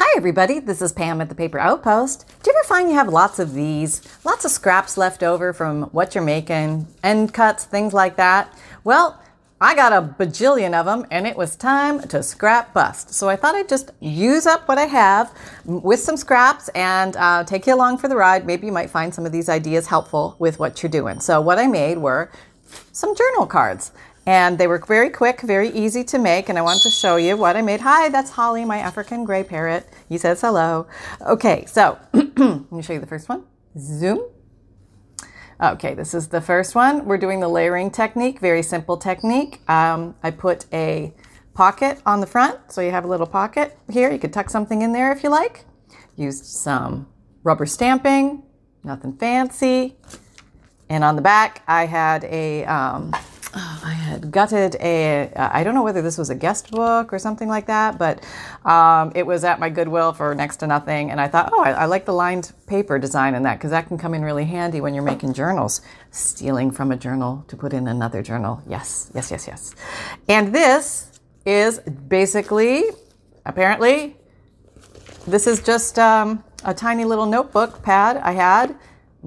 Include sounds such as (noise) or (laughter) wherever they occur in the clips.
Hi, everybody. This is Pam at the Paper Outpost. Do you ever find you have lots of these, lots of scraps left over from what you're making, end cuts, things like that? Well, I got a bajillion of them and it was time to scrap bust. So I thought I'd just use up what I have with some scraps and uh, take you along for the ride. Maybe you might find some of these ideas helpful with what you're doing. So, what I made were some journal cards. And they were very quick, very easy to make. And I want to show you what I made. Hi, that's Holly, my African gray parrot. He says hello. Okay, so (clears throat) let me show you the first one. Zoom. Okay, this is the first one. We're doing the layering technique, very simple technique. Um, I put a pocket on the front, so you have a little pocket here. You could tuck something in there if you like. Used some rubber stamping, nothing fancy. And on the back, I had a um, oh, I had gutted a, I don't know whether this was a guest book or something like that, but um, it was at my Goodwill for next to nothing. And I thought, oh, I, I like the lined paper design in that because that can come in really handy when you're making journals. Stealing from a journal to put in another journal. Yes, yes, yes, yes. And this is basically, apparently, this is just um, a tiny little notebook pad I had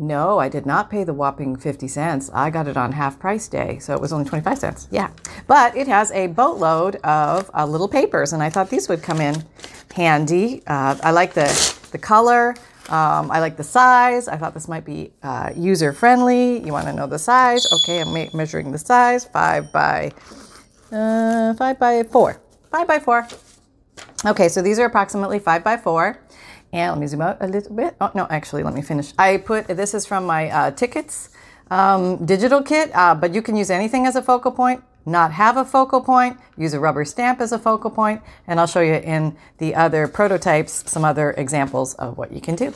no, I did not pay the whopping 50 cents. I got it on half price day, so it was only 25 cents. Yeah. But it has a boatload of uh, little papers, and I thought these would come in handy. Uh, I like the, the color. Um, I like the size. I thought this might be uh, user friendly. You want to know the size? Okay, I'm ma- measuring the size. Five by uh, five by four. Five by four. Okay, so these are approximately five by four. And let me zoom out a little bit. Oh, no, actually, let me finish. I put, this is from my uh, tickets um, digital kit, uh, but you can use anything as a focal point, not have a focal point, use a rubber stamp as a focal point, and I'll show you in the other prototypes some other examples of what you can do.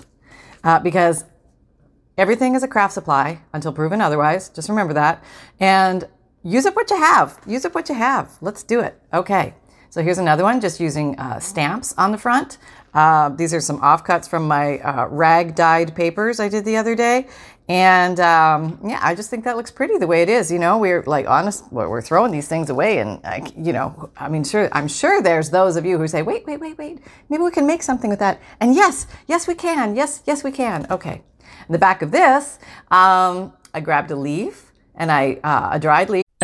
Uh, because everything is a craft supply until proven otherwise. Just remember that. And use up what you have. Use up what you have. Let's do it. Okay. So here's another one, just using uh, stamps on the front. Uh, these are some offcuts from my uh, rag dyed papers I did the other day. And um, yeah, I just think that looks pretty the way it is. You know, we're like honest, we're throwing these things away, and I, you know, I mean, sure, I'm sure there's those of you who say, wait, wait, wait, wait, maybe we can make something with that. And yes, yes, we can. Yes, yes, we can. Okay. In the back of this, um, I grabbed a leaf and I uh, a dried leaf.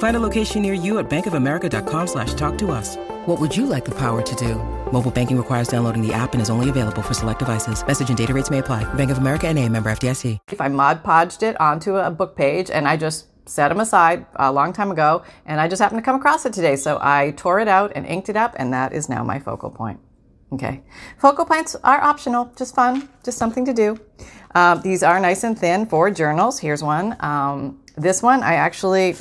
Find a location near you at bankofamerica.com slash talk to us. What would you like the power to do? Mobile banking requires downloading the app and is only available for select devices. Message and data rates may apply. Bank of America and a member FDIC. If I Mod Podged it onto a book page and I just set them aside a long time ago, and I just happened to come across it today. So I tore it out and inked it up, and that is now my focal point. Okay. Focal points are optional, just fun, just something to do. Uh, these are nice and thin for journals. Here's one. Um, this one, I actually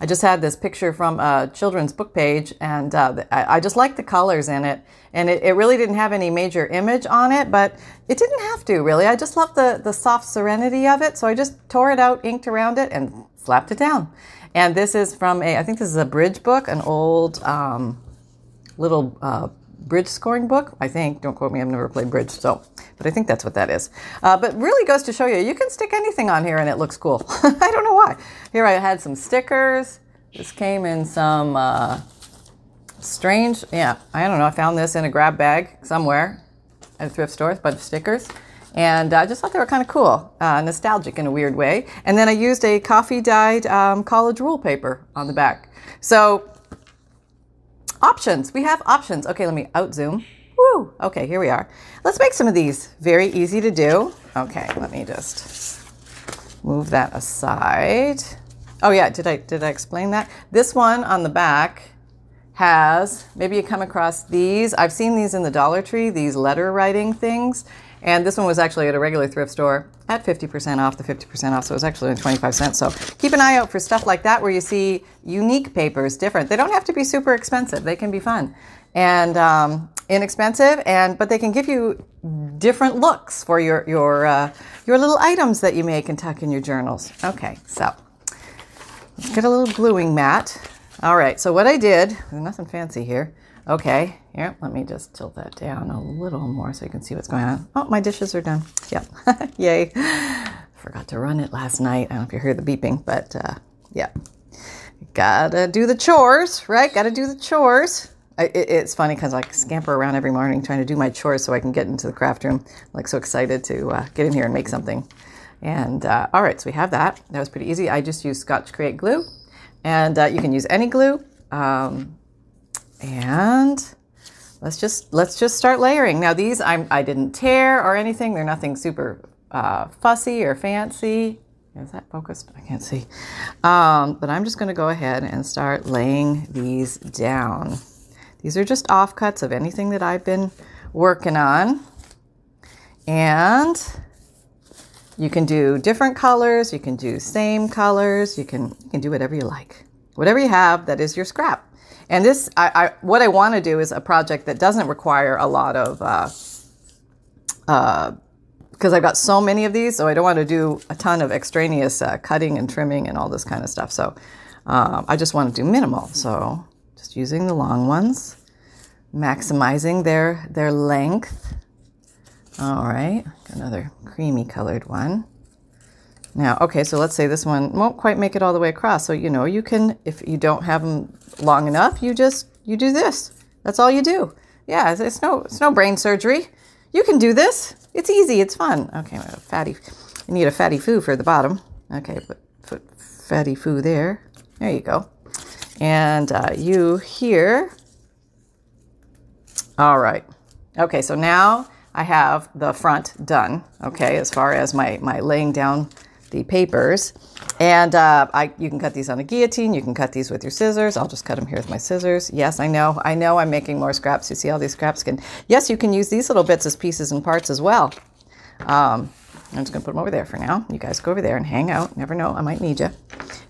I just had this picture from a children's book page, and uh, I, I, just like the colors in it. And it, it, really didn't have any major image on it, but it didn't have to really. I just love the, the soft serenity of it, so I just tore it out, inked around it, and slapped it down. And this is from a, I think this is a bridge book, an old um, little uh, bridge scoring book. I think. Don't quote me. I've never played bridge, so but I think that's what that is. Uh, but really goes to show you, you can stick anything on here and it looks cool. (laughs) I don't know why. Here I had some stickers. This came in some uh, strange. Yeah, I don't know. I found this in a grab bag somewhere at a thrift store. A bunch of stickers. And I just thought they were kind of cool, uh, nostalgic in a weird way. And then I used a coffee dyed um, college rule paper on the back. So Options. We have options. Okay, let me out zoom. Woo! Okay, here we are. Let's make some of these. Very easy to do. Okay, let me just move that aside. Oh yeah, did I did I explain that? This one on the back has maybe you come across these. I've seen these in the Dollar Tree, these letter writing things. And this one was actually at a regular thrift store at 50% off the 50% off. So it was actually 25 cents. So keep an eye out for stuff like that where you see unique papers, different. They don't have to be super expensive. They can be fun and um, inexpensive, and but they can give you different looks for your your uh, your little items that you make and tuck in your journals. Okay, so let's get a little gluing mat. All right, so what I did, nothing fancy here. Okay, here, let me just tilt that down a little more so you can see what's going on. Oh, my dishes are done. Yep, (laughs) yay. Forgot to run it last night. I don't know if you hear the beeping, but uh, yeah. Gotta do the chores, right? Gotta do the chores. I, it, it's funny because I scamper around every morning trying to do my chores so I can get into the craft room. like so excited to uh, get in here and make something. And uh, all right, so we have that. That was pretty easy. I just used Scotch Create glue and uh, you can use any glue. Um, and let's just let's just start layering. Now these I'm, I didn't tear or anything. They're nothing super uh, fussy or fancy. Is that focused? I can't see. Um, but I'm just going to go ahead and start laying these down. These are just offcuts of anything that I've been working on. And you can do different colors, you can do same colors, you can you can do whatever you like. Whatever you have that is your scrap. And this, I, I what I want to do is a project that doesn't require a lot of, uh, uh, because I've got so many of these, so I don't want to do a ton of extraneous uh, cutting and trimming and all this kind of stuff. So um, I just want to do minimal. So just using the long ones, maximizing their their length. All right, another creamy colored one. Now, okay, so let's say this one won't quite make it all the way across. So, you know, you can, if you don't have them long enough, you just, you do this. That's all you do. Yeah, it's, it's no, it's no brain surgery. You can do this. It's easy. It's fun. Okay, fatty, you need a fatty foo for the bottom. Okay, put, put fatty foo there. There you go. And uh, you here. All right. Okay, so now I have the front done, okay, as far as my, my laying down the papers. And uh, I, you can cut these on a guillotine. You can cut these with your scissors. I'll just cut them here with my scissors. Yes, I know. I know I'm making more scraps. You see all these scraps? Can yes, you can use these little bits as pieces and parts as well. Um, I'm just going to put them over there for now. You guys go over there and hang out. Never know, I might need you.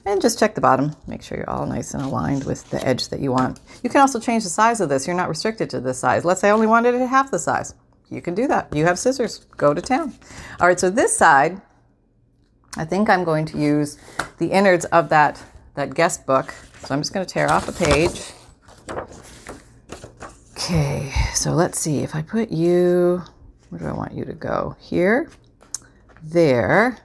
And just check the bottom. Make sure you're all nice and aligned with the edge that you want. You can also change the size of this. You're not restricted to this size. Let's say I only wanted it half the size you can do that. You have scissors, go to town. All right, so this side, I think I'm going to use the innards of that, that guest book. So I'm just going to tear off a page. Okay, so let's see. If I put you, where do I want you to go? Here, there,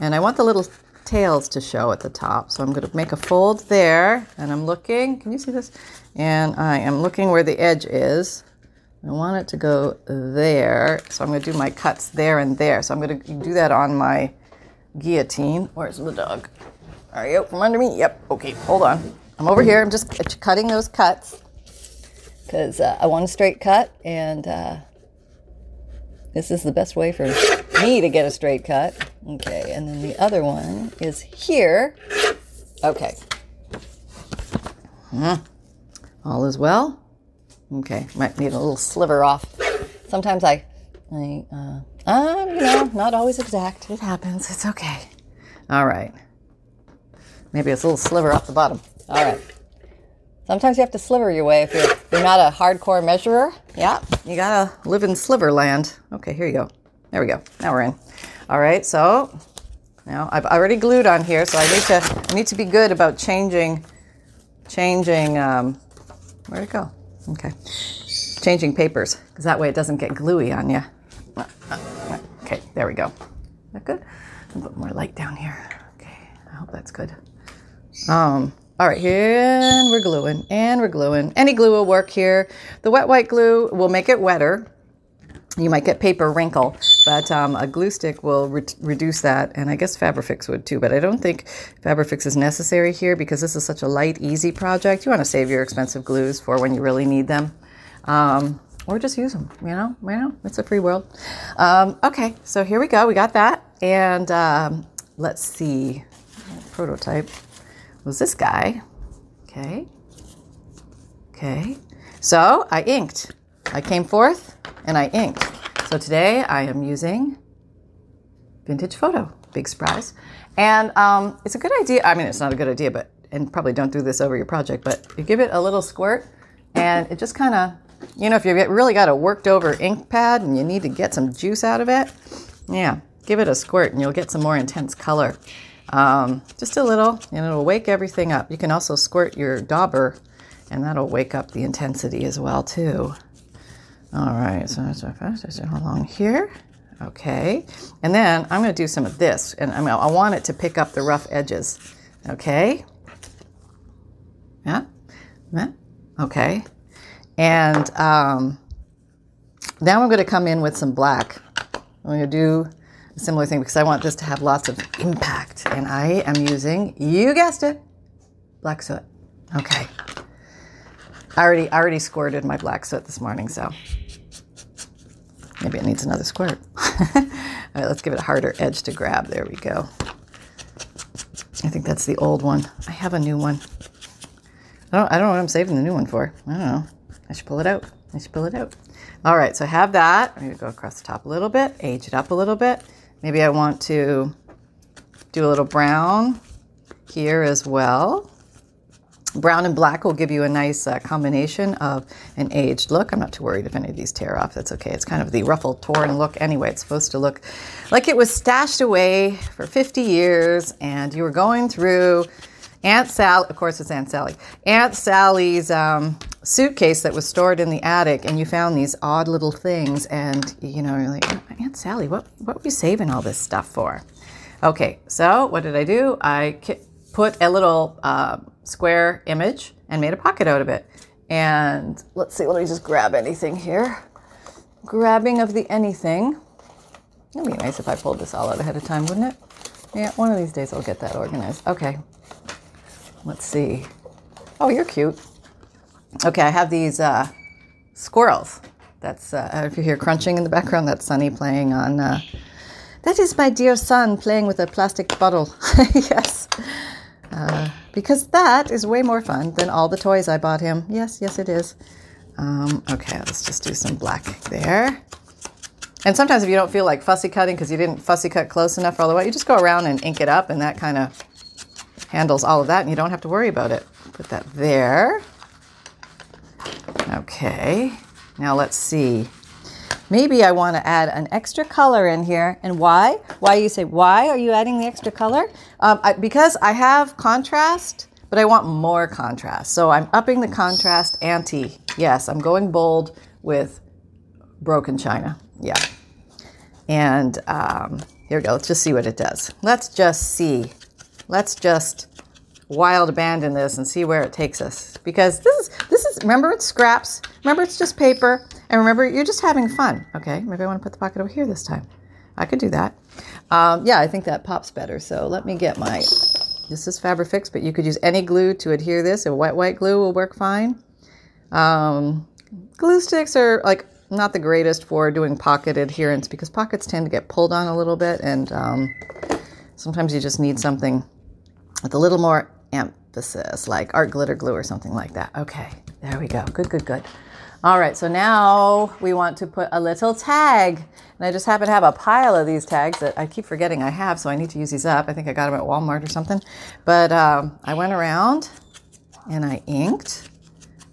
and I want the little tails to show at the top. So I'm going to make a fold there, and I'm looking. Can you see this? And I am looking where the edge is. I want it to go there. So I'm going to do my cuts there and there. So I'm going to do that on my guillotine. Where's the dog? Are you from under me? Yep. Okay, hold on. I'm over here. I'm just cutting those cuts because uh, I want a straight cut, and uh, this is the best way for me to get a straight cut. Okay, and then the other one is here. Okay. Mm. All is well. Okay, might need a little sliver off. Sometimes I, I, uh, uh, you know, not always exact. It happens. It's okay. All right. Maybe it's a little sliver off the bottom. All right. Sometimes you have to sliver your way if you're, you're not a hardcore measurer. Yeah, you gotta live in sliver land. Okay, here you go. There we go. Now we're in. All right, so now I've already glued on here, so I need to I need to be good about changing changing um, where'd it go? Okay. Changing papers, because that way it doesn't get gluey on you. Okay, there we go. That good? A little more light down here. Okay, I hope that's good. Um, all right, and we're gluing, and we're gluing. Any glue will work here. The wet white glue will make it wetter. You might get paper wrinkle, but um, a glue stick will re- reduce that, and I guess Fabrifix would too. But I don't think Fabrifix is necessary here because this is such a light, easy project. You want to save your expensive glues for when you really need them, um, or just use them. You know, you know, it's a free world. Um, okay, so here we go. We got that, and um, let's see. Prototype was this guy. Okay. Okay. So I inked. I came forth and I inked. So today I am using Vintage Photo, big surprise. And um, it's a good idea. I mean, it's not a good idea, but, and probably don't do this over your project, but you give it a little squirt and it just kind of, you know, if you've really got a worked over ink pad and you need to get some juice out of it, yeah, give it a squirt and you'll get some more intense color. Um, just a little, and it'll wake everything up. You can also squirt your dauber, and that'll wake up the intensity as well too. All right, so that's how fast I'm along here. Okay, and then I'm going to do some of this, and I, mean, I want it to pick up the rough edges. Okay. Yeah. Yeah. Okay. And um, now I'm going to come in with some black. I'm going to do a similar thing because I want this to have lots of impact. And I am using, you guessed it, black soot. Okay. I already, I already squirted my black soot this morning, so maybe it needs another squirt. (laughs) All right, let's give it a harder edge to grab. There we go. I think that's the old one. I have a new one. I don't, I don't know what I'm saving the new one for. I don't know. I should pull it out. I should pull it out. All right, so I have that. I'm going to go across the top a little bit, age it up a little bit. Maybe I want to do a little brown here as well. Brown and black will give you a nice uh, combination of an aged look. I'm not too worried if any of these tear off. That's okay. It's kind of the ruffled, torn look anyway. It's supposed to look like it was stashed away for 50 years and you were going through Aunt Sally, of course, it's Aunt Sally, Aunt Sally's um, suitcase that was stored in the attic, and you found these odd little things, and you know, you're like, Aunt Sally, what, what were you saving all this stuff for? Okay, so what did I do? I put a little uh, square image and made a pocket out of it. And let's see, let me just grab anything here. Grabbing of the anything. It'd be nice if I pulled this all out ahead of time, wouldn't it? Yeah, one of these days I'll get that organized. Okay, Let's see. Oh, you're cute. Okay, I have these uh, squirrels. That's uh, if you hear crunching in the background, that's Sunny playing on. Uh, that is my dear son playing with a plastic bottle. (laughs) yes, uh, because that is way more fun than all the toys I bought him. Yes, yes, it is. Um, okay, let's just do some black there. And sometimes if you don't feel like fussy cutting because you didn't fussy cut close enough all the way, you just go around and ink it up, and that kind of handles all of that and you don't have to worry about it. Put that there. Okay, now let's see. Maybe I want to add an extra color in here. And why? Why you say, why are you adding the extra color? Um, I, because I have contrast, but I want more contrast. So I'm upping the contrast ante. Yes, I'm going bold with broken china. Yeah. And um, here we go. Let's just see what it does. Let's just see let's just wild abandon this and see where it takes us. Because this is this is remember it's scraps. Remember it's just paper. And remember you're just having fun. Okay, maybe I want to put the pocket over here this time. I could do that. Um, yeah, I think that pops better. So let me get my. This is Fabrifix, but you could use any glue to adhere this. A wet white glue will work fine. Um, glue sticks are like not the greatest for doing pocket adherence because pockets tend to get pulled on a little bit, and um, sometimes you just need something with a little more emphasis, like art glitter glue or something like that. Okay, there we go. Good, good, good. All right, so now we want to put a little tag. And I just happen to have a pile of these tags that I keep forgetting I have, so I need to use these up. I think I got them at Walmart or something. But um, I went around and I inked.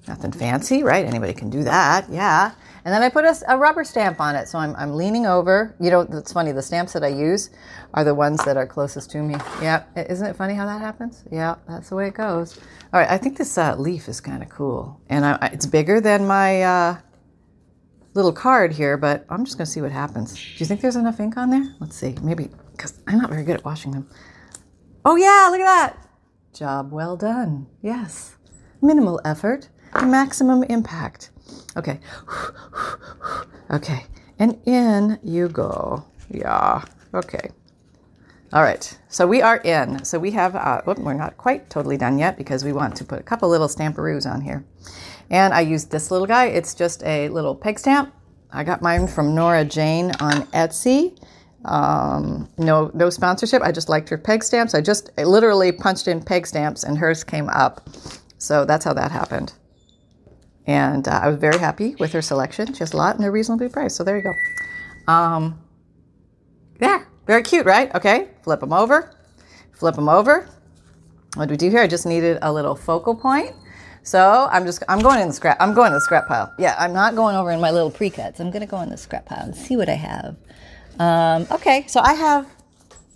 Nothing fancy, right? Anybody can do that, yeah. And then I put a, a, rubber stamp on it. So I'm, I'm leaning over. You know, it's funny, the stamps that I use are the ones that are closest to me. Yeah, isn't it funny how that happens? Yeah, that's the way it goes. All right, I think this uh, leaf is kind of cool. And I, it's bigger than my uh, little card here, but I'm just going to see what happens. Do you think there's enough ink on there? Let's see. Maybe, because I'm not very good at washing them. Oh, yeah, look at that. Job well done. Yes. Minimal effort, maximum impact. Okay. Okay. And in you go. Yeah. Okay. All right. So we are in. So we have, uh, whoop, we're not quite totally done yet because we want to put a couple little stamperoos on here. And I used this little guy. It's just a little peg stamp. I got mine from Nora Jane on Etsy. Um, no, no sponsorship. I just liked her peg stamps. I just I literally punched in peg stamps and hers came up. So that's how that happened. And uh, I was very happy with her selection. She has a lot and they're reasonably priced. So there you go. Um, yeah, very cute, right? Okay, flip them over. Flip them over. What do we do here? I just needed a little focal point. So I'm just I'm going in the scrap I'm going to the scrap pile. Yeah, I'm not going over in my little pre-cuts. I'm gonna go in the scrap pile and see what I have. Um, okay, so I have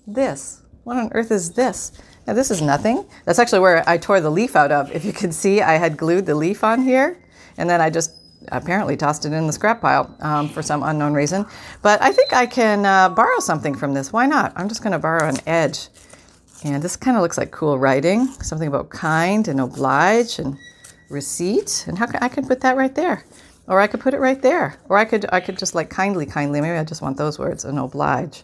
this. what on earth is this? Now, this is nothing. That's actually where I tore the leaf out of. If you can see, I had glued the leaf on here, and then I just apparently tossed it in the scrap pile um, for some unknown reason. But I think I can uh, borrow something from this. Why not? I'm just going to borrow an edge. And this kind of looks like cool writing, something about kind and oblige and receipt. And how can, I could put that right there. Or I could put it right there. Or I could I could just like kindly, kindly. Maybe I just want those words and oblige.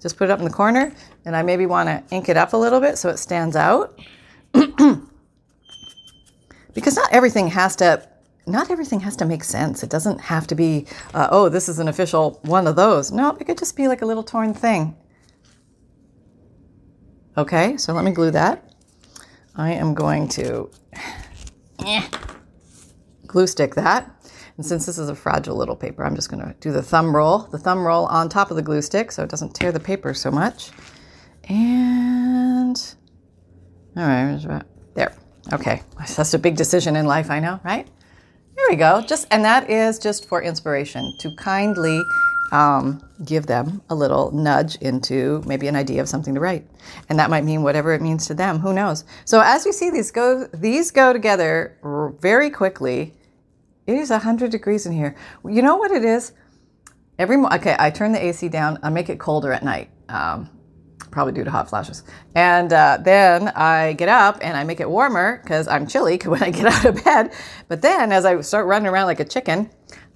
Just put it up in the corner, and I maybe want to ink it up a little bit so it stands out. (clears throat) because not everything has to not everything has to make sense. It doesn't have to be, uh, oh, this is an official one of those. No, it could just be like a little torn thing. Okay, so let me glue that. I am going to (sighs) glue stick that. And since this is a fragile little paper, I'm just going to do the thumb roll, the thumb roll on top of the glue stick so it doesn't tear the paper so much. And, all right, there. Okay, that's a big decision in life, I know, right? There we go. Just and that is just for inspiration to kindly um, give them a little nudge into maybe an idea of something to write, and that might mean whatever it means to them. Who knows? So as you see, these go these go together very quickly. It is 100 degrees in here. You know what it is? Every mo- okay, I turn the AC down. I make it colder at night. Um, probably due to hot flashes. And uh, then I get up and I make it warmer because I'm chilly (laughs) when I get out of bed. But then as I start running around like a chicken,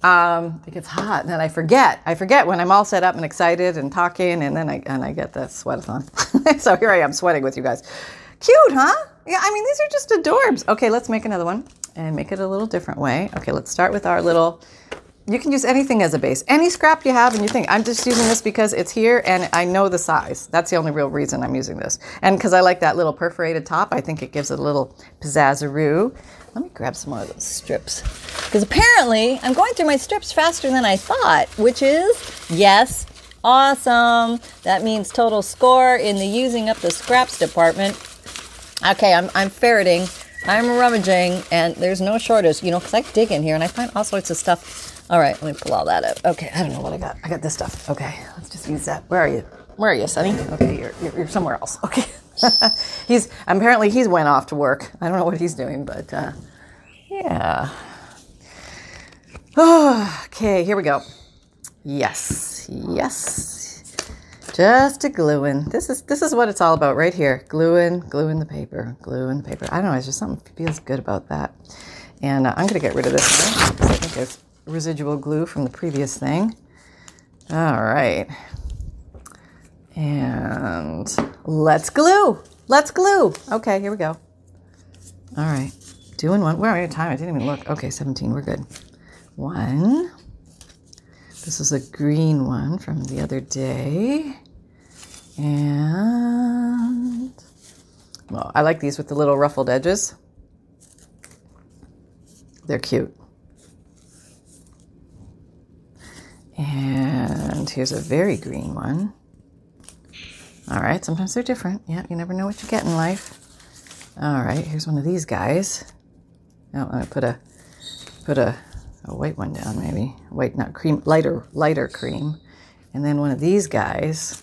um, it gets hot and then I forget. I forget when I'm all set up and excited and talking, and then I and I get the sweat on. (laughs) so here I am sweating with you guys. Cute, huh? Yeah, I mean these are just adorbs. Okay, let's make another one and make it a little different way. Okay, let's start with our little, you can use anything as a base. Any scrap you have and you think, I'm just using this because it's here and I know the size. That's the only real reason I'm using this. And because I like that little perforated top, I think it gives it a little pizzazzaroo. Let me grab some more of those strips. Because apparently I'm going through my strips faster than I thought, which is, yes, awesome. That means total score in the using up the scraps department. Okay, I'm, I'm ferreting I'm rummaging, and there's no shortage, you know, because I dig in here and I find all sorts of stuff. All right, let me pull all that out. Okay, I don't know what I got. I got this stuff. Okay, let's just use that. Where are you? Where are you, Sonny? Okay, you're, you're, you're somewhere else. Okay. (laughs) he's apparently he's went off to work. I don't know what he's doing, but uh, yeah. (sighs) okay, here we go. Yes, yes. Just a gluing. This is this is what it's all about right here. Gluing, gluing the paper, gluing the paper. I don't know. It's just something feels good about that. And uh, I'm to get rid of this one I think it's residual glue from the previous thing. All right. And let's glue. Let's glue. Okay, here we go. All right. Doing one. Where are we at time? I didn't even look. Okay, 17. We're good. One. This is a green one from the other day. And well, I like these with the little ruffled edges. They're cute. And here's a very green one. All right, sometimes they're different. Yeah, you never know what you get in life. All right, here's one of these guys. Oh, I put a put a, a white one down, maybe white, not cream, lighter lighter cream, and then one of these guys.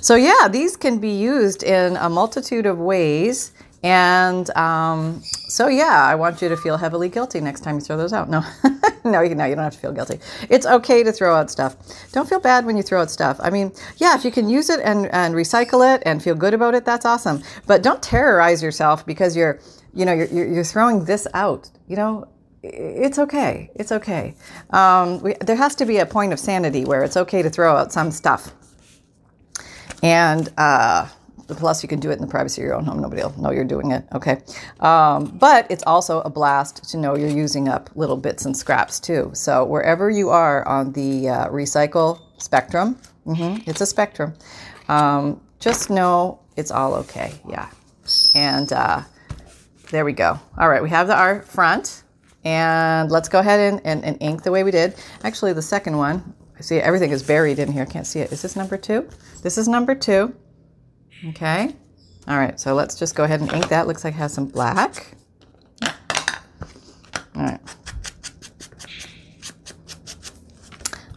So, yeah, these can be used in a multitude of ways. And um, so, yeah, I want you to feel heavily guilty next time you throw those out. No, (laughs) no, you, no, you don't have to feel guilty. It's okay to throw out stuff. Don't feel bad when you throw out stuff. I mean, yeah, if you can use it and, and recycle it and feel good about it, that's awesome. But don't terrorize yourself because you're, you know, you're, you're throwing this out. You know, it's okay. It's okay. Um, we, there has to be a point of sanity where it's okay to throw out some stuff. And uh, plus, you can do it in the privacy of your own home. Nobody will know you're doing it. Okay. Um, but it's also a blast to know you're using up little bits and scraps too. So wherever you are on the uh, recycle spectrum, mm-hmm, it's a spectrum. Um, just know it's all okay. Yeah. And uh, there we go. All right, we have the, our front. And let's go ahead and, and, and ink the way we did. Actually, the second one, I see everything is buried in here. I can't see it. Is this number two? This is number two. Okay. All right, so let's just go ahead and ink that. Looks like it has some black. All right.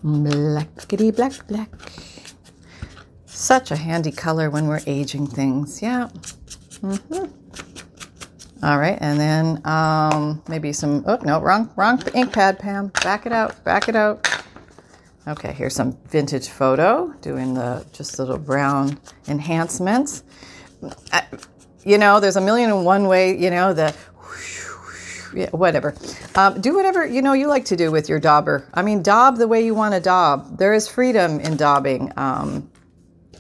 Blackety black black. Such a handy color when we're aging things. Yeah. Mm-hmm. All right, and then um, maybe some. Oh no, wrong, wrong ink pad, Pam. Back it out. Back it out. Okay, here's some vintage photo doing the just little brown enhancements. I, you know, there's a million and one way. You know the. Yeah, whatever. Um, do whatever you know you like to do with your dauber. I mean, daub the way you want to daub. There is freedom in daubing. Um,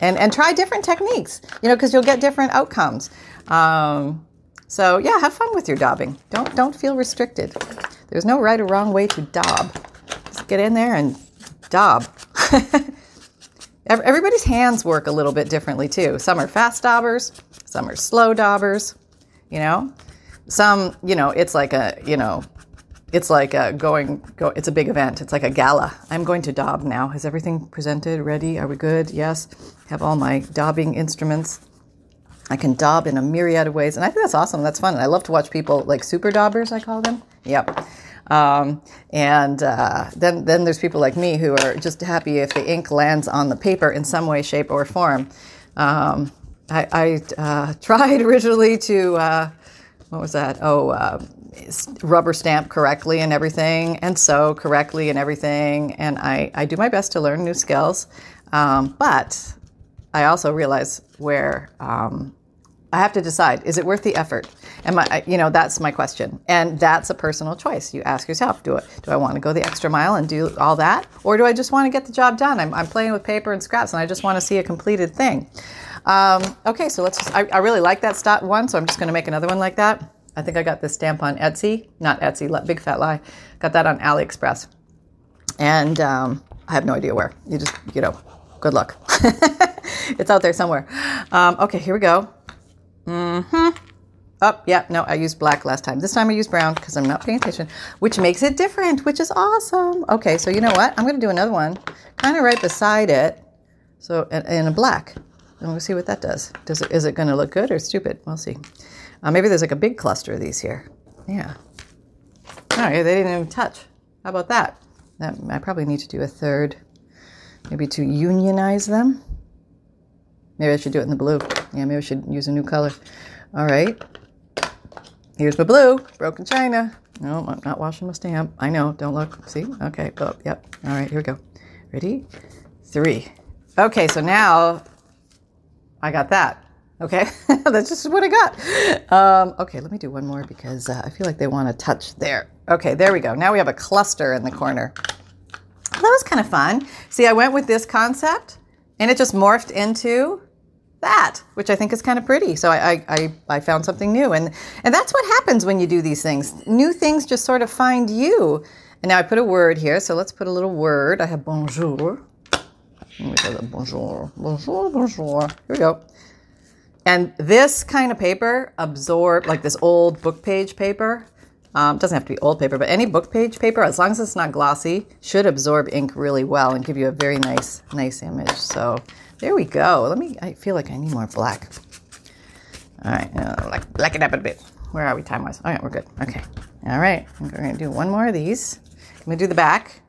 and and try different techniques you know because you'll get different outcomes um, so yeah have fun with your daubing don't don't feel restricted there's no right or wrong way to daub just get in there and daub (laughs) everybody's hands work a little bit differently too. Some are fast daubers some are slow daubers you know? Some you know it's like a you know it's like a going go it's a big event. It's like a gala. I'm going to daub now. Is everything presented ready? Are we good? Yes. Have all my daubing instruments. I can daub in a myriad of ways and i think that's awesome. That's fun. And i love to watch people like super daubers i call them. Yep um, and uh, then then there's people like me who are just happy if the ink lands on the paper in some way shape or form. Um, i, I uh, (laughs) tried originally to uh, what was that? Oh uh, rubber stamp correctly and everything and sew correctly and everything and I, I do my best to learn new skills. Um, but i also realize where um, i have to decide is it worth the effort and I, you know that's my question and that's a personal choice you ask yourself do, it, do i want to go the extra mile and do all that or do i just want to get the job done i'm, I'm playing with paper and scraps and i just want to see a completed thing um, okay so let's just I, I really like that stop one so i'm just going to make another one like that I think I got this stamp on Etsy, not Etsy, big fat lie. Got that on AliExpress. And um, I have no idea where. You just, you know, good luck. (laughs) it's out there somewhere. Um, okay, here we go. Mm-hmm. Oh, yeah, no, I used black last time. This time I used brown because I'm not paying attention, which makes it different, which is awesome. Okay, so you know what? I'm going to do another one kind of right beside it. So, in, a black. And we'll see what that does. Does it, is it going to look good or stupid? We'll see. Uh, maybe there's like a big cluster of these here. Yeah. All right, they didn't even touch. How about that? that? I probably need to do a third, maybe to unionize them. Maybe I should do it in the blue. Yeah, maybe I should use a new color. All right. Here's my blue, broken china. No, I'm not washing my stamp. I know, don't look. See? Okay, oh, yep. All right, here we go. Ready? Three. Okay, so now I got that. Okay, (laughs) that's just what I got. Um, okay, let me do one more because uh, I feel like they want to touch there. Okay, there we go. Now we have a cluster in the corner. That was kind of fun. See, I went with this concept and it just morphed into that, which I think is kind of pretty. So I, I, I, found something new. And, and that's what happens when you do these things. New things just sort of find you. And now I put a word here. So let's put a little word. I have bonjour. Bonjour, bonjour, bonjour. Here we go. And this kind of paper absorb like this old book page paper. Um, doesn't have to be old paper, but any book page paper, as long as it's not glossy, should absorb ink really well and give you a very nice, nice image. So there we go. Let me. I feel like I need more black. All right, uh, like black it up a bit. Where are we time wise? All right, we're good. Okay. All right, I'm going to do one more of these. I'm going to do the back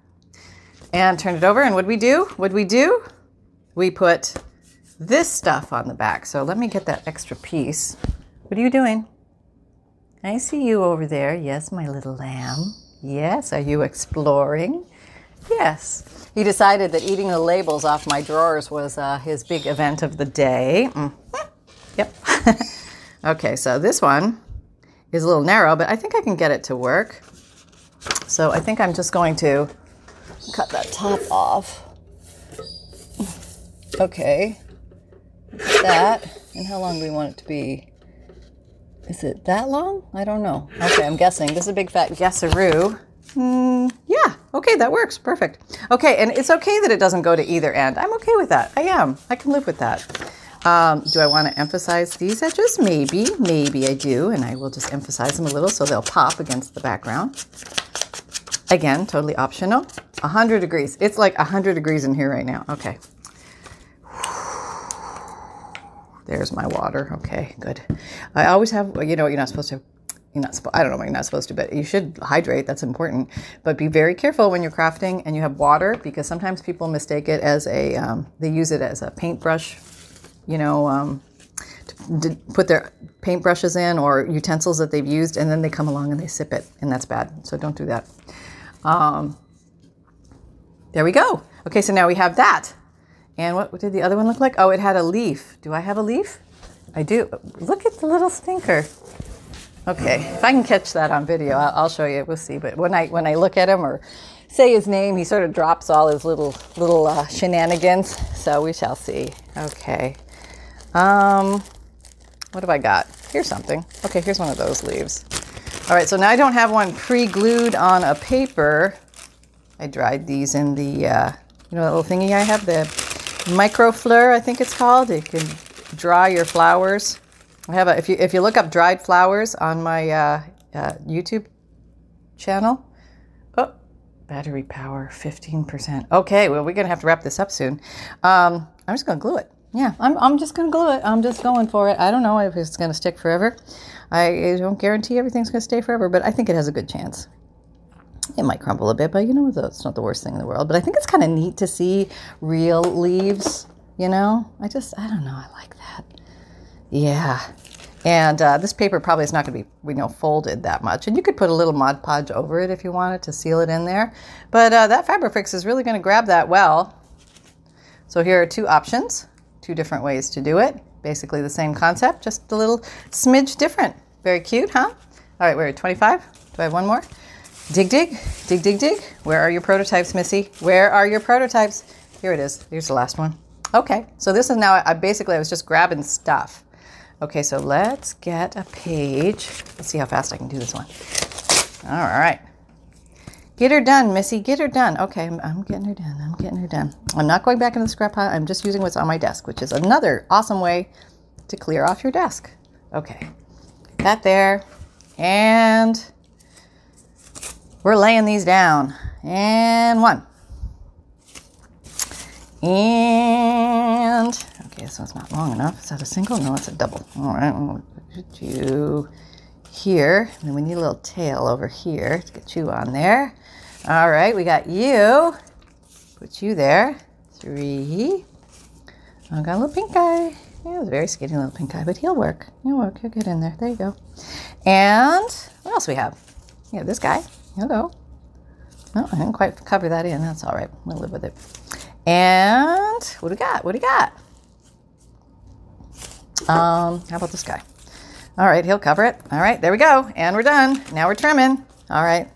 and turn it over. And what we do? What we do? We put this stuff on the back. So let me get that extra piece. What are you doing? I see you over there. Yes, my little lamb. Yes, are you exploring? Yes. He decided that eating the labels off my drawers was uh, his big event of the day. Mm. Yep. (laughs) okay, so this one is a little narrow, but I think I can get it to work. So I think I'm just going to cut that top off. (clears throat) Okay that. And how long do we want it to be? Is it that long? I don't know. Okay, I'm guessing. This is a big fat guesseroo. Mm, yeah, okay, that works. Perfect. Okay, and it's okay that it doesn't go to either end. I'm okay with that. I am. I can live with that. Um, do I want to emphasize these edges? Maybe, maybe I do, and I will just emphasize them a little so they'll pop against the background. Again, totally optional. 100 degrees. It's like 100 degrees in here right now. Okay. There's my water. Okay, good. I always have, you know, you're not supposed to you're not I don't know why you're not supposed to, but you should hydrate. That's important. But be very careful when you're crafting and you have water because sometimes people mistake it as a um, they use it as a paintbrush, you know, um, to, to put their paintbrushes in or utensils that they've used, and then they come along and they sip it, and that's bad. So don't do that. Um, there we go. Okay, so now we have that. And what did the other one look like? Oh, it had a leaf. Do I have a leaf? I do. Look at the little stinker. Okay, if I can catch that on video, I'll, I'll show you. We'll see. But when I when I look at him or say his name, he sort of drops all his little little uh, shenanigans. So we shall see. Okay. Um, what have I got? Here's something. Okay, here's one of those leaves. All right, so now I don't have one pre-glued on a paper. I dried these in the, uh, you know, that little thingy I have, the microfleur, I think it's called. You can dry your flowers I have a, if you if you look up dried flowers on my uh, uh, YouTube channel. Oh, battery power fifteen percent. Okay, well we're gonna have to wrap this up soon. Um, I'm just gonna glue it. Yeah, I'm I'm just gonna glue it. I'm just going for it. I don't know if it's gonna stick forever. I don't guarantee everything's gonna stay forever, but I think it has a good chance. It might crumble a bit, but you know, it's not the worst thing in the world. But I think it's kind of neat to see real leaves. You know, I just I don't know. I like that. Yeah. And uh, this paper probably is not going to be, we know, folded that much. And you could put a little Mod Podge over it if you wanted to seal it in there. But uh, that Fabrifix is really going to grab that well. So here are two options, two different ways to do it. Basically the same concept, just a little smidge different. Very cute, huh? All right, we're at 25. Do I have one more? Dig, dig, dig, dig, dig. Where are your prototypes, Missy? Where are your prototypes? Here it is. Here's the last one. Okay, so this is now, I basically, I was just grabbing stuff. Okay, so let's get a page. Let's see how fast I can do this one. All right. Get her done, Missy. Get her done. Okay, I'm, I'm, getting her done. I'm getting her done. I'm not going back into the scrap pile. I'm just using what's on my desk, which is another awesome way to clear off your desk. Okay, that there. And we're laying these down. And one. And Okay, so it's not long enough. Is that a single? No, it's a double. All right, we'll put you here. And then we need a little tail over here to get you on there. All right, we got you. Put you there. Three. I got a little pink eye. Yeah, it's a very skinny little pink eye, but he'll work. He'll work. He'll get in there. There you go. And what else we have? Yeah, this guy. He'll go. No, I didn't quite cover that in. That's all right. We'll live with it. And what do we got? What do we got? Um, how about this guy? All right, he'll cover it. All right, there we go. And we're done. Now we're trimming. All right,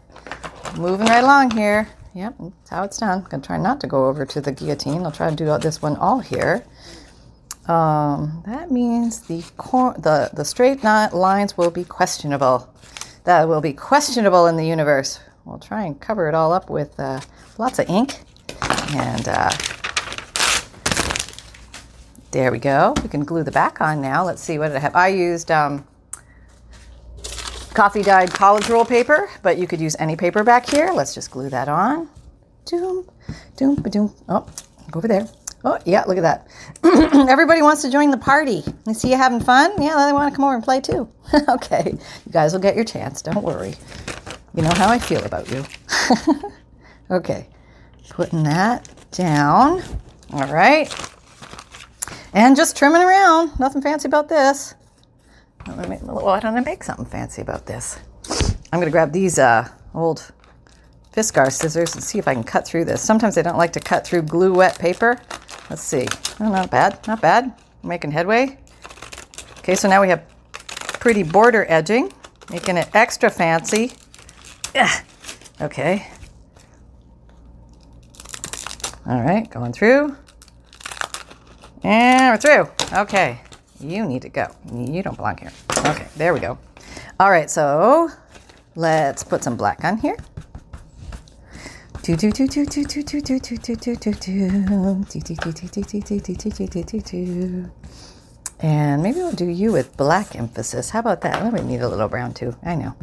moving right along here. Yep, that's how it's done. I'm going to try not to go over to the guillotine. I'll try to do this one all here. Um, that means the, cor- the, the straight lines will be questionable. That will be questionable in the universe. We'll try and cover it all up with uh, lots of ink and uh, there we go. We can glue the back on now. Let's see, what did I have? I used um, coffee dyed college roll paper, but you could use any paper back here. Let's just glue that on. Doom, doom, doom. Oh, go over there. Oh, yeah, look at that. (clears throat) Everybody wants to join the party. They see you having fun? Yeah, they want to come over and play too. (laughs) okay, you guys will get your chance. Don't worry. You know how I feel about you. (laughs) okay, putting that down. All right. And just trimming around. Nothing fancy about this. Why don't I make something fancy about this? I'm going to grab these uh, old Fiskars scissors and see if I can cut through this. Sometimes I don't like to cut through glue wet paper. Let's see. Oh, not bad. Not bad. We're making headway. Okay, so now we have pretty border edging, making it extra fancy. Yeah. Okay. All right, going through. And we're through. Okay. You need to go. You don't belong here. Okay, there we go. All right, so let's put some black on here. And maybe we'll do you with black emphasis. How about that? Let me need a little brown too. I know.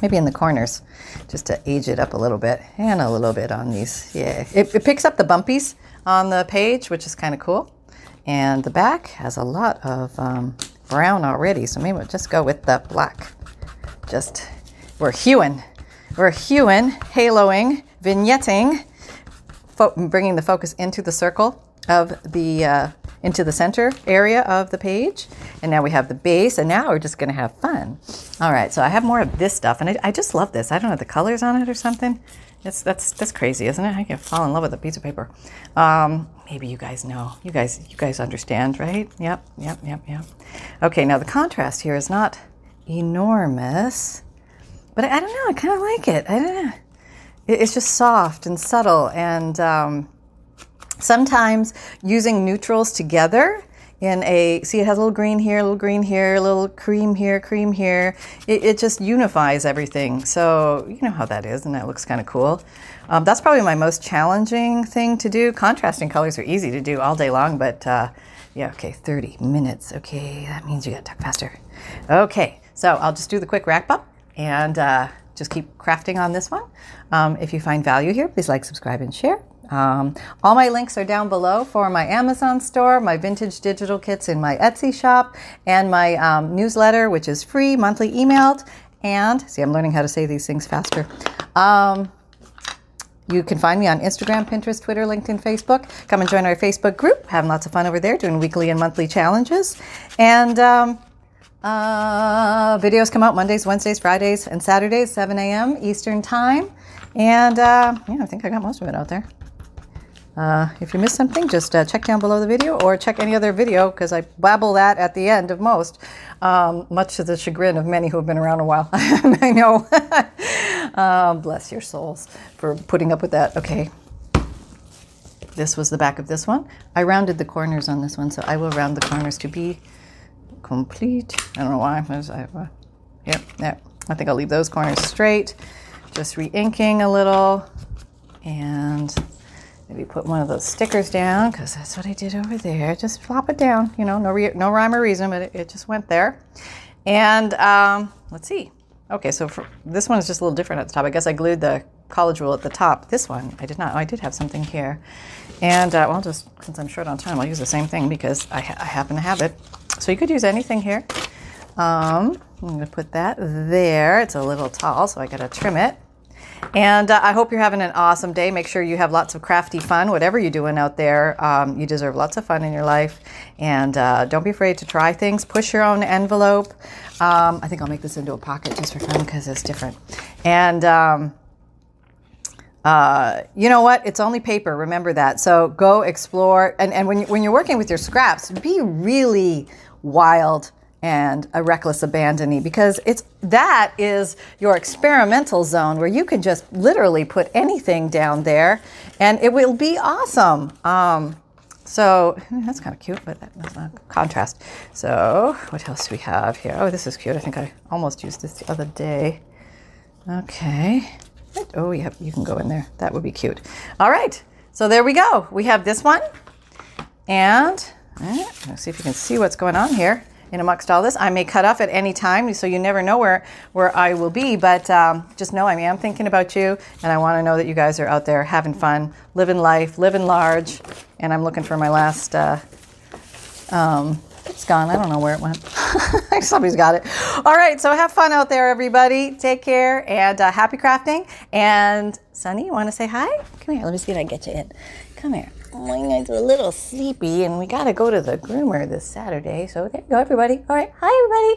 Maybe in the corners, just to age it up a little bit, and a little bit on these. Yeah, it, it picks up the bumpies on the page, which is kind of cool. And the back has a lot of um, brown already, so maybe we'll just go with the black. Just, we're hewing. We're hewing, haloing, vignetting, bringing the focus into the circle of the uh, into the center area of the page. And now we have the base, and now we're just to have fun. All right, so I have more of this stuff, and I, I, just love this. I don't know the colors on it or something. It's that's that's crazy, isn't it? I can fall in love with a piece of paper. Um, maybe you guys know. You guys you guys understand, right? Yep, yep, yep, yep. Okay, now the contrast here is not enormous, but I, I don't know. I kind of like it. I don't know. It, it's just soft and subtle and. Um, Sometimes using neutrals together in a, see it has a little green here, a little green here, a little cream here, cream here. It, it just unifies everything. So you know how that is and that looks kind of cool. Um, that's probably my most challenging thing to do. Contrasting colors are easy to do all day long, but uh, yeah, okay, 30 minutes. Okay, that means you gotta talk faster. Okay, so I'll just do the quick wrap up and uh, just keep crafting on this one. Um, if you find value here, please like, subscribe, and share. Um, all my links are down below for my Amazon store, my vintage digital kits in my Etsy shop, and my um, newsletter, which is free, monthly emailed. And see, I'm learning how to say these things faster. Um, you can find me on Instagram, Pinterest, Twitter, LinkedIn, Facebook. Come and join our Facebook group. Having lots of fun over there, doing weekly and monthly challenges. And um, uh, videos come out Mondays, Wednesdays, Fridays, and Saturdays, 7 a.m. Eastern Time. And uh, yeah, I think I got most of it out there. Uh, if you missed something, just uh, check down below the video or check any other video because I babble that at the end of most, um, much to the chagrin of many who have been around a while. (laughs) I know. um, (laughs) bless your souls for putting up with that. Okay. This was the back of this one. I rounded the corners on this one, so I will round the corners to be complete. I don't know why. I, uh, yep, yep. I think I'll leave those corners straight. Just re-inking a little and Maybe put one of those stickers down because that's what I did over there. Just flop it down, you know, no, re- no rhyme or reason, but it, it just went there. And um, let's see. Okay, so this one is just a little different at the top. I guess I glued the college rule at the top. This one, I did not. Oh, I did have something here. And uh, well, just since I'm short on time, I'll use the same thing because I, ha- I happen to have it. So you could use anything here. Um, I'm going to put that there. It's a little tall, so I got to trim it. And uh, I hope you're having an awesome day. Make sure you have lots of crafty fun, whatever you're doing out there. Um, you deserve lots of fun in your life. And uh, don't be afraid to try things. Push your own envelope. Um, I think I'll make this into a pocket just for fun because it's different. And um, uh, you know what? It's only paper. Remember that. So go explore. And, and when, you, when you're working with your scraps, be really wild and a reckless abandoning because it's that is your experimental zone where you can just literally put anything down there and it will be awesome. Um, so (laughs) that's kind of cute but that's not a contrast. So what else do we have here? Oh this is cute. I think i almost used this the other day. Okay. Oh yeah you can go in there. That would be cute. All right. So there we go. We have this one. And eh, let's see if you can see what's going on here in amongst all this. I may cut off at any time, so you never know where, where I will be. But um, just know I am thinking about you, and I want to know that you guys are out there having fun, living life, living large. And I'm looking for my last. Uh, um, it's gone. I don't know where it went. (laughs) Somebody's got it. All right. So have fun out there, everybody. Take care and uh, happy crafting. And Sunny, you want to say hi? Come here. Let me see if I can get you in. Come here my guys are a little sleepy, and we got to go to the groomer this Saturday. So there you go, everybody. All right. Hi, everybody.